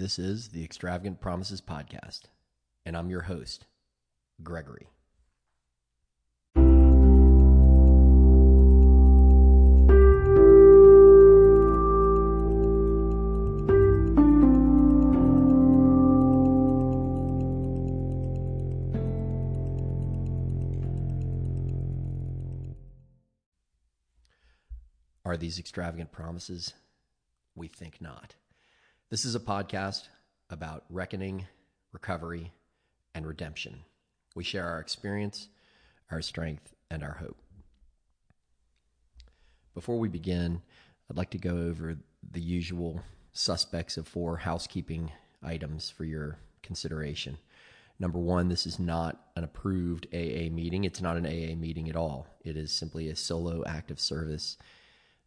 This is the Extravagant Promises Podcast, and I'm your host, Gregory. Are these extravagant promises? We think not. This is a podcast about reckoning, recovery, and redemption. We share our experience, our strength, and our hope. Before we begin, I'd like to go over the usual suspects of four housekeeping items for your consideration. Number one, this is not an approved AA meeting. It's not an AA meeting at all. It is simply a solo act of service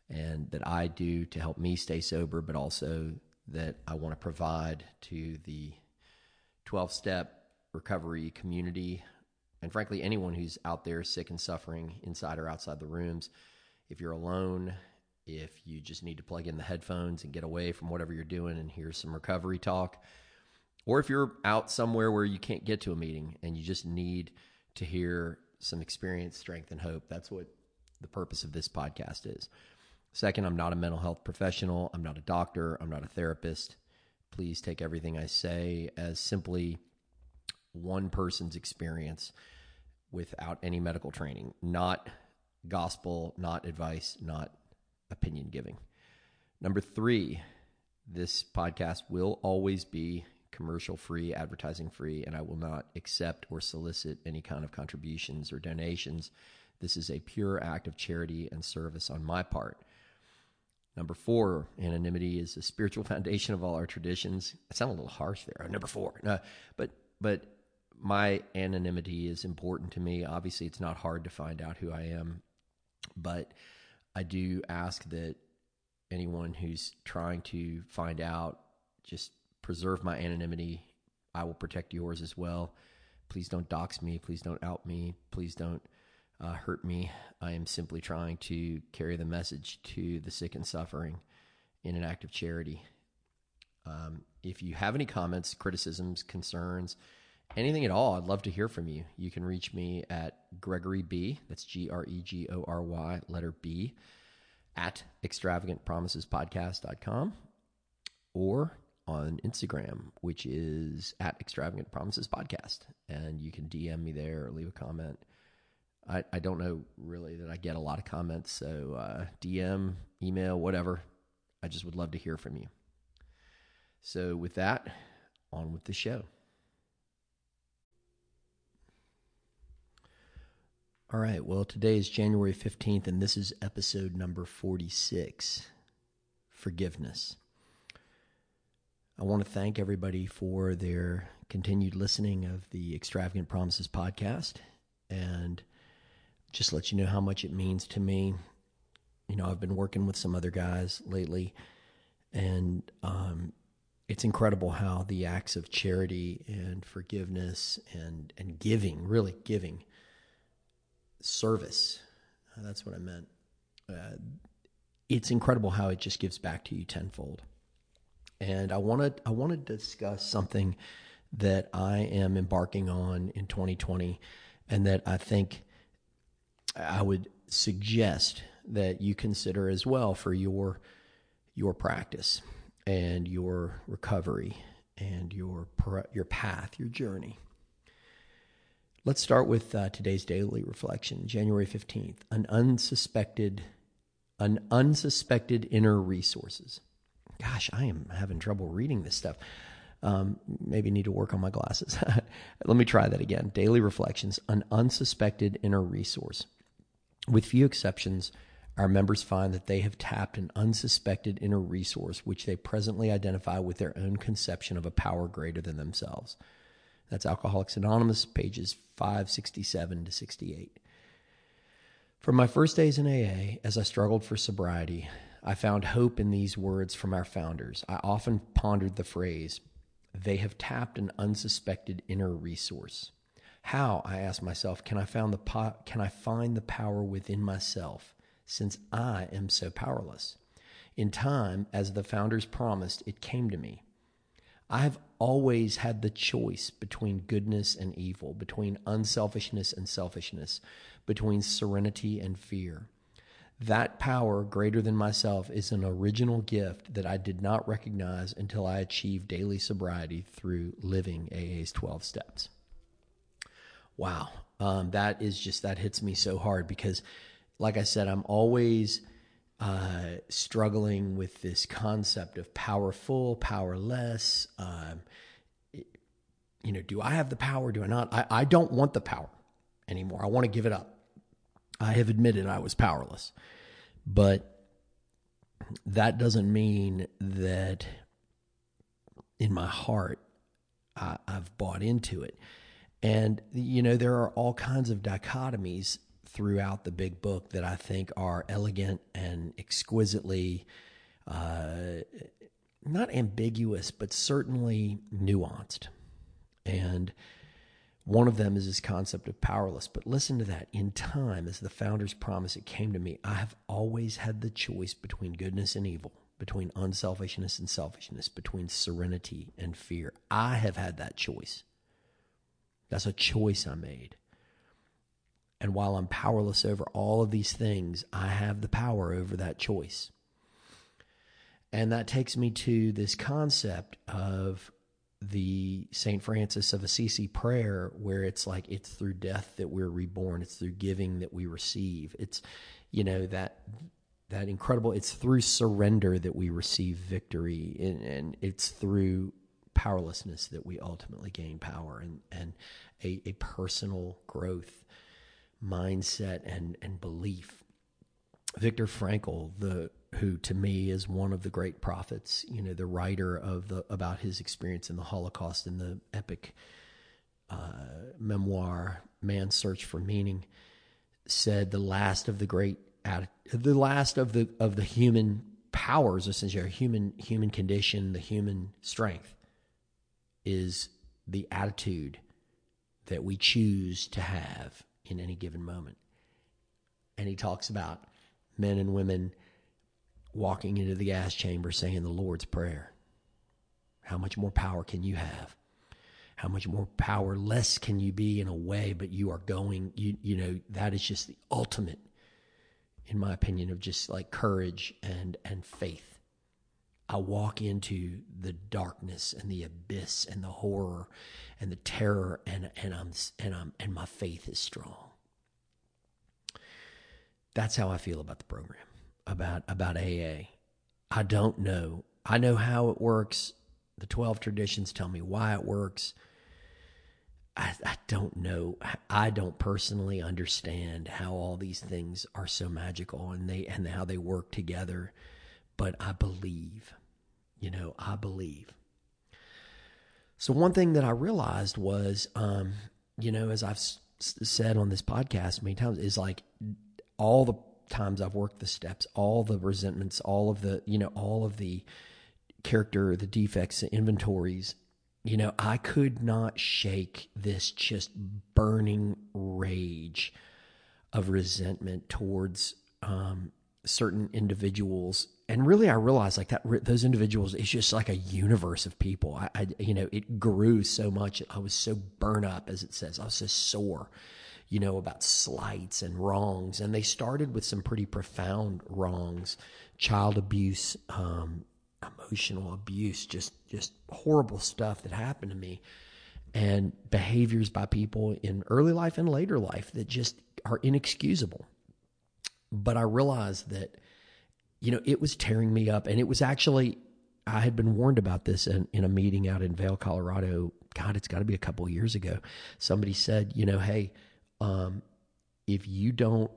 and that I do to help me stay sober, but also that I want to provide to the 12 step recovery community and frankly anyone who's out there sick and suffering inside or outside the rooms. If you're alone, if you just need to plug in the headphones and get away from whatever you're doing and hear some recovery talk, or if you're out somewhere where you can't get to a meeting and you just need to hear some experience, strength, and hope, that's what the purpose of this podcast is. Second, I'm not a mental health professional. I'm not a doctor. I'm not a therapist. Please take everything I say as simply one person's experience without any medical training, not gospel, not advice, not opinion giving. Number three, this podcast will always be commercial free, advertising free, and I will not accept or solicit any kind of contributions or donations. This is a pure act of charity and service on my part. Number four, anonymity is the spiritual foundation of all our traditions. I sound a little harsh there. Number four, no, but but my anonymity is important to me. Obviously, it's not hard to find out who I am, but I do ask that anyone who's trying to find out just preserve my anonymity. I will protect yours as well. Please don't dox me. Please don't out me. Please don't uh, hurt me. I am simply trying to carry the message to the sick and suffering in an act of charity. Um, if you have any comments, criticisms, concerns, anything at all, I'd love to hear from you. You can reach me at Gregory B. That's G R E G O R Y, letter B, at extravagantpromisespodcast.com or on Instagram, which is at Extravagant Promises Podcast. And you can DM me there or leave a comment. I, I don't know really that I get a lot of comments. So uh, DM, email, whatever. I just would love to hear from you. So with that, on with the show. All right. Well, today is January 15th, and this is episode number 46 Forgiveness. I want to thank everybody for their continued listening of the Extravagant Promises podcast. And just let you know how much it means to me. You know, I've been working with some other guys lately, and um, it's incredible how the acts of charity and forgiveness and and giving, really giving, service. That's what I meant. Uh, it's incredible how it just gives back to you tenfold. And I want to I want to discuss something that I am embarking on in 2020, and that I think I would suggest that you consider as well for your your practice and your recovery and your your path, your journey. Let's start with uh, today's daily reflection, January 15th. An unsuspected an unsuspected inner resources. Gosh, I am having trouble reading this stuff. Um, maybe need to work on my glasses. Let me try that again. Daily reflections, an unsuspected inner resource. With few exceptions, our members find that they have tapped an unsuspected inner resource which they presently identify with their own conception of a power greater than themselves. That's Alcoholics Anonymous, pages 567 to 68. From my first days in AA, as I struggled for sobriety, I found hope in these words from our founders. I often pondered the phrase, they have tapped an unsuspected inner resource. How, I ask myself, can I, found the po- can I find the power within myself since I am so powerless? In time, as the founders promised, it came to me. I've always had the choice between goodness and evil, between unselfishness and selfishness, between serenity and fear. That power greater than myself is an original gift that I did not recognize until I achieved daily sobriety through living AA's 12 steps. Wow. Um, that is just, that hits me so hard because, like I said, I'm always uh, struggling with this concept of powerful, powerless. Um, you know, do I have the power? Do I not? I, I don't want the power anymore. I want to give it up. I have admitted I was powerless, but that doesn't mean that in my heart I, I've bought into it. And, you know, there are all kinds of dichotomies throughout the big book that I think are elegant and exquisitely uh, not ambiguous, but certainly nuanced. And one of them is this concept of powerless. But listen to that. In time, as the founders promise, it came to me I have always had the choice between goodness and evil, between unselfishness and selfishness, between serenity and fear. I have had that choice. That's a choice I made. And while I'm powerless over all of these things, I have the power over that choice. And that takes me to this concept of the St. Francis of Assisi prayer, where it's like it's through death that we're reborn, it's through giving that we receive. It's, you know, that that incredible, it's through surrender that we receive victory, and, and it's through powerlessness that we ultimately gain power and, and a, a personal growth mindset and and belief. Viktor Frankl, the who to me is one of the great prophets, you know, the writer of the about his experience in the Holocaust in the epic uh, memoir "Man's Search for Meaning," said the last of the great, the last of the of the human powers, essentially, human human condition, the human strength, is the attitude that we choose to have in any given moment. And he talks about men and women walking into the gas chamber saying the Lord's Prayer. How much more power can you have? How much more powerless can you be in a way, but you are going, you, you know, that is just the ultimate, in my opinion, of just like courage and, and faith. I walk into the darkness and the abyss and the horror and the terror and and I'm and I'm and my faith is strong. That's how I feel about the program, about about AA. I don't know. I know how it works. The 12 traditions tell me why it works. I, I don't know. I don't personally understand how all these things are so magical and they and how they work together, but I believe. You know, I believe. So one thing that I realized was, um, you know, as I've s- said on this podcast many times, is like all the times I've worked the steps, all the resentments, all of the, you know, all of the character, the defects, the inventories, you know, I could not shake this just burning rage of resentment towards um, certain individuals and really i realized like that those individuals it's just like a universe of people. I, I, you know it grew so much. I was so burnt up as it says. I was so sore you know about slights and wrongs. And they started with some pretty profound wrongs child abuse um, emotional abuse just just horrible stuff that happened to me and behaviors by people in early life and later life that just are inexcusable. But I realized that, you know, it was tearing me up. And it was actually, I had been warned about this in, in a meeting out in Vail, Colorado. God, it's got to be a couple years ago. Somebody said, you know, hey, um, if you don't,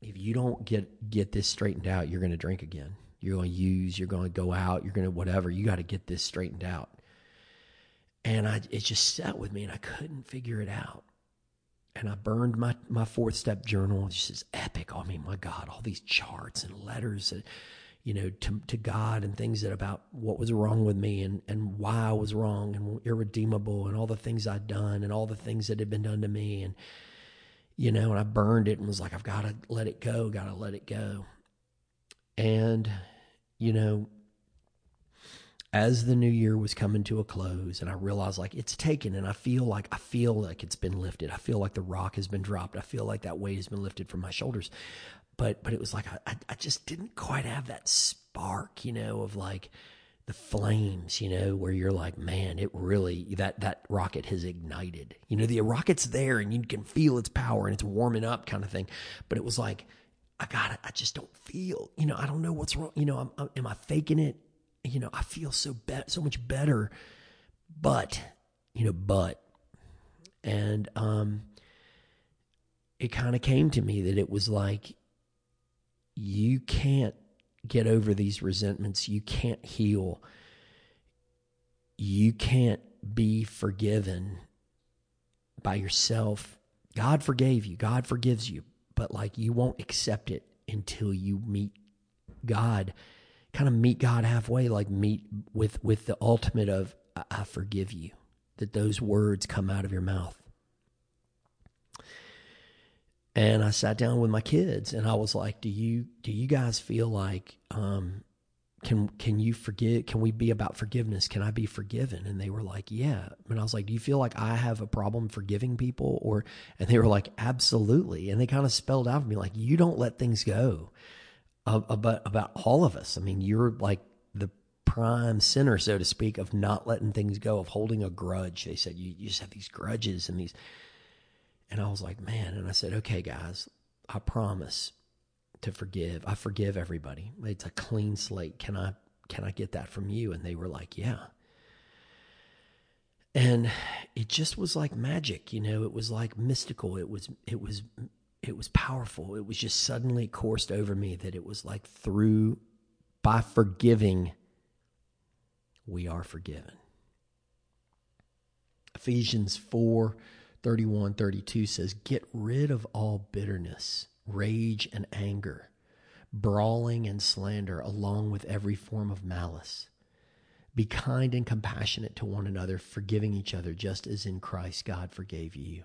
if you don't get get this straightened out, you're going to drink again. You're going to use. You're going to go out. You're going to whatever. You got to get this straightened out. And I, it just sat with me, and I couldn't figure it out and I burned my, my fourth step journal. It's just epic. I mean, my God, all these charts and letters, that, you know, to, to God and things that about what was wrong with me and, and why I was wrong and irredeemable and all the things I'd done and all the things that had been done to me. And, you know, and I burned it and was like, I've got to let it go, got to let it go. And, you know, as the new year was coming to a close and I realized like it's taken and I feel like I feel like it's been lifted. I feel like the rock has been dropped. I feel like that weight has been lifted from my shoulders. But but it was like I, I just didn't quite have that spark, you know, of like the flames, you know, where you're like, man, it really that that rocket has ignited. You know, the rocket's there and you can feel its power and it's warming up kind of thing. But it was like, I got it. I just don't feel, you know, I don't know what's wrong. You know, I'm, I'm, am I faking it? You know, I feel so be- so much better, but you know, but and um, it kind of came to me that it was like you can't get over these resentments. You can't heal. You can't be forgiven by yourself. God forgave you. God forgives you. But like you won't accept it until you meet God. Kind of meet God halfway, like meet with with the ultimate of I, forgive you. That those words come out of your mouth. and I sat down with my kids and I was like, "Do you do you guys feel like um, can can you forgive? Can we be about forgiveness? Can I be forgiven?" And they were like, "Yeah." And I was like, "Do you feel like I have a problem forgiving people?" Or and they were like, "Absolutely." And they kind of spelled out for me like, "You don't let things go." About about all of us. I mean, you're like the prime sinner, so to speak, of not letting things go, of holding a grudge. They said you, you just have these grudges and these and I was like, man. And I said, okay, guys, I promise to forgive. I forgive everybody. It's a clean slate. Can I can I get that from you? And they were like, yeah. And it just was like magic, you know, it was like mystical. It was it was it was powerful. It was just suddenly coursed over me that it was like through by forgiving we are forgiven. Ephesians 4 31 32 says, Get rid of all bitterness, rage, and anger, brawling and slander, along with every form of malice. Be kind and compassionate to one another, forgiving each other, just as in Christ God forgave you.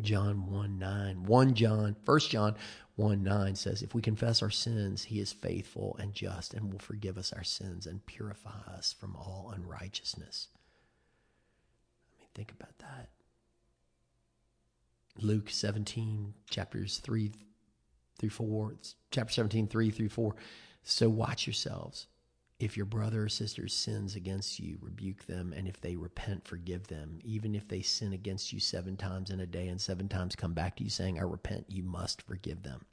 John 1 9. 1 John, 1 John 1 9 says, If we confess our sins, he is faithful and just and will forgive us our sins and purify us from all unrighteousness. I mean, think about that. Luke 17, chapters 3 through 4, chapter 17, 3 through 4. So watch yourselves. If your brother or sister sins against you, rebuke them, and if they repent, forgive them. Even if they sin against you seven times in a day and seven times come back to you saying, I repent, you must forgive them.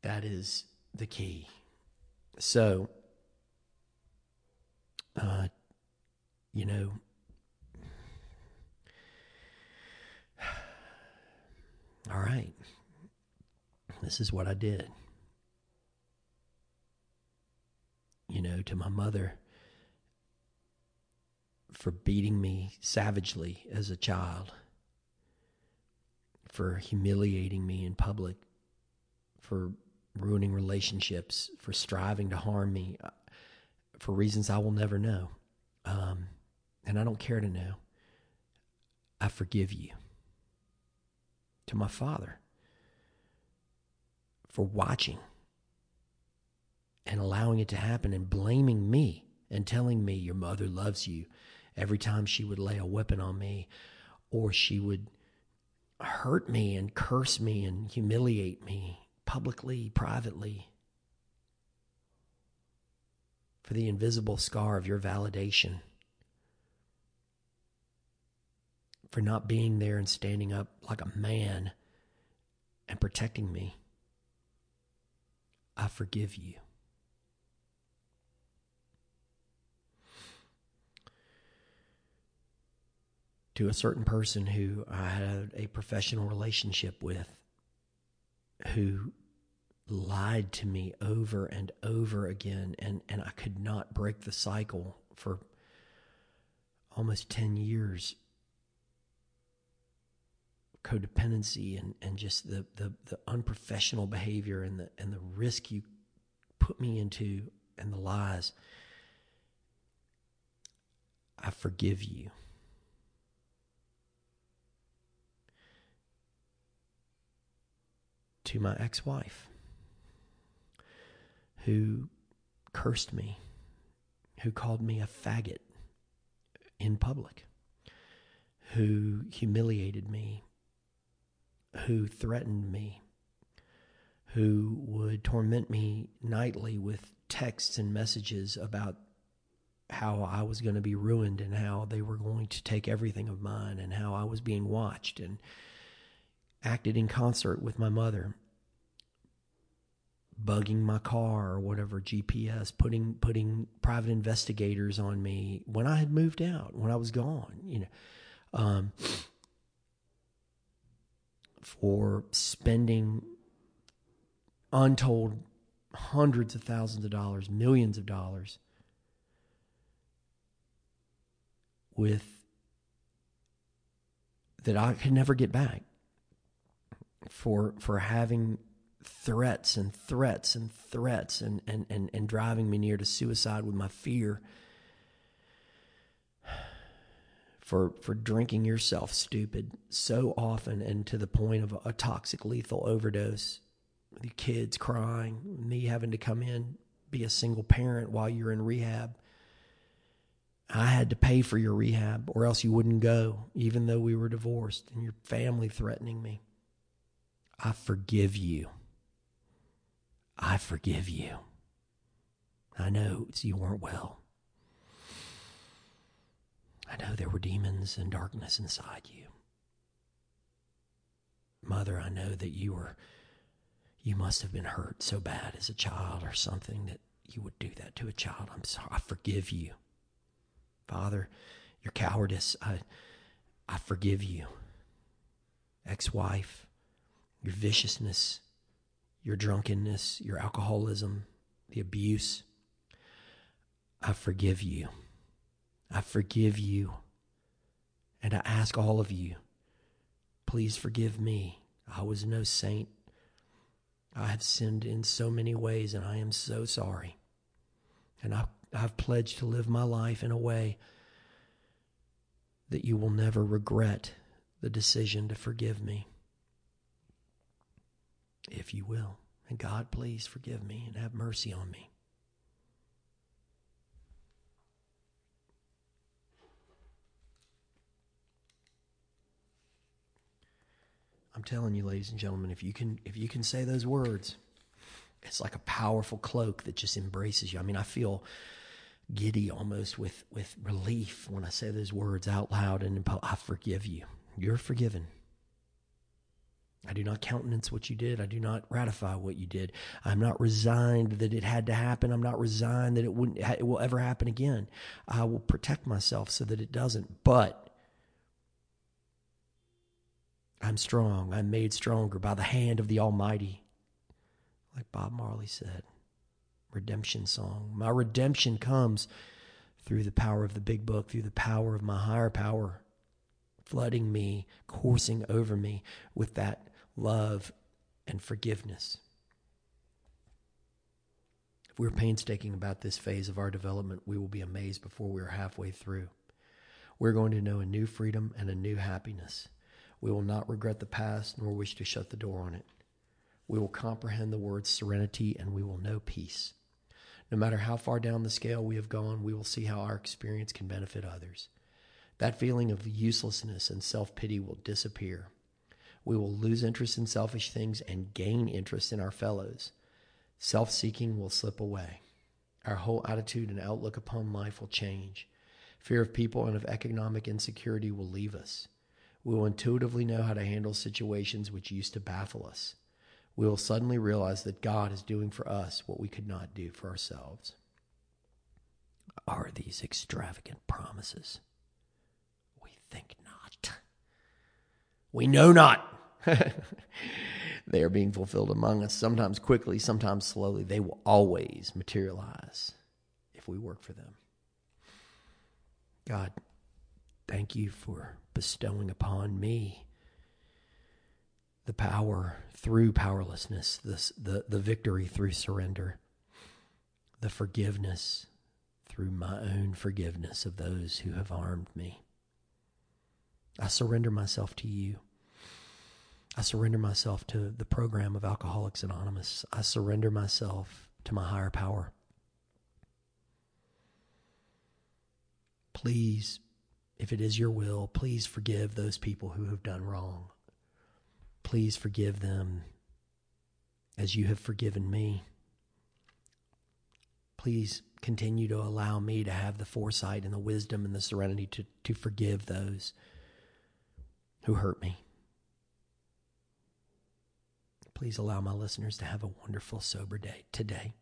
That is the key. So, uh, you know, all right, this is what I did. You know, to my mother for beating me savagely as a child, for humiliating me in public, for ruining relationships, for striving to harm me uh, for reasons I will never know. Um, and I don't care to know. I forgive you to my father for watching and allowing it to happen and blaming me and telling me your mother loves you every time she would lay a weapon on me or she would hurt me and curse me and humiliate me publicly, privately, for the invisible scar of your validation. for not being there and standing up like a man and protecting me. I forgive you. To a certain person who I had a professional relationship with, who lied to me over and over again, and, and I could not break the cycle for almost 10 years codependency and, and just the, the, the unprofessional behavior and the and the risk you put me into and the lies. I forgive you. To my ex wife, who cursed me, who called me a faggot in public, who humiliated me, who threatened me, who would torment me nightly with texts and messages about how I was going to be ruined and how they were going to take everything of mine and how I was being watched and acted in concert with my mother bugging my car or whatever GPS putting putting private investigators on me when I had moved out when I was gone you know um, for spending untold hundreds of thousands of dollars millions of dollars with that I could never get back for for having threats and threats and threats and, and, and, and driving me near to suicide with my fear for for drinking yourself stupid so often and to the point of a, toxic lethal overdose the kids crying me having to come in be a single parent while you're in rehab I had to pay for your rehab or else you wouldn't go, even though we were divorced and your family threatening me. I forgive you. I forgive you. I know you weren't well. I know there were demons and darkness inside you. Mother, I know that you were, you must have been hurt so bad as a child or something that you would do that to a child. I'm sorry. I forgive you. Father, your cowardice, I, I forgive you. Ex wife, your viciousness, your drunkenness, your alcoholism, the abuse. I forgive you. I forgive you. And I ask all of you, please forgive me. I was no saint. I have sinned in so many ways, and I am so sorry. And I I've pledged to live my life in a way that you will never regret the decision to forgive me. If you will. And God, please forgive me and have mercy on me. I'm telling you, ladies and gentlemen, if you can if you can say those words, it's like a powerful cloak that just embraces you. I mean, I feel giddy almost with, with relief when I say those words out loud and I forgive you. You're forgiven. I do not countenance what you did. I do not ratify what you did. I'm not resigned that it had to happen. I'm not resigned that it wouldn't it will ever happen again. I will protect myself so that it doesn't. But I'm strong. I'm made stronger by the hand of the Almighty. Like Bob Marley said redemption song. My redemption comes through the power of the big book, through the power of my higher power, flooding me, coursing over me with that love and forgiveness. If we're painstaking about this phase of our development, we will be amazed before we are halfway through. We're going to know a new freedom and a new happiness. We will not regret the past nor wish to shut the door on it. We will comprehend the word serenity and we will know peace. No matter how far down the scale we have gone, we will see how our experience can benefit others. That feeling of uselessness and self pity will disappear. We will lose interest in selfish things and gain interest in our fellows. Self seeking will slip away. Our whole attitude and outlook upon life will change. Fear of people and of economic insecurity will leave us. We will intuitively know how to handle situations which used to baffle us we will suddenly realize that God is doing for us what we could not do for ourselves. Are these extravagant promises? We think not. We know not. they are being fulfilled among us, sometimes quickly, sometimes slowly. They will always materialize if we work for them. God, thank you for bestowing upon me the power through powerlessness, the, the, the victory through surrender, the forgiveness through my own forgiveness of those who have harmed me. I surrender myself to you. I surrender myself to the program of Alcoholics Anonymous. I surrender myself to my higher power. Please, if it is your will, please forgive those people who have done wrong. Please forgive them as you have forgiven me. Please continue to allow me to have the foresight and the wisdom and the serenity to, to forgive those who hurt me. Please allow my listeners to have a wonderful, sober day today.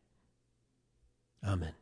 Amen.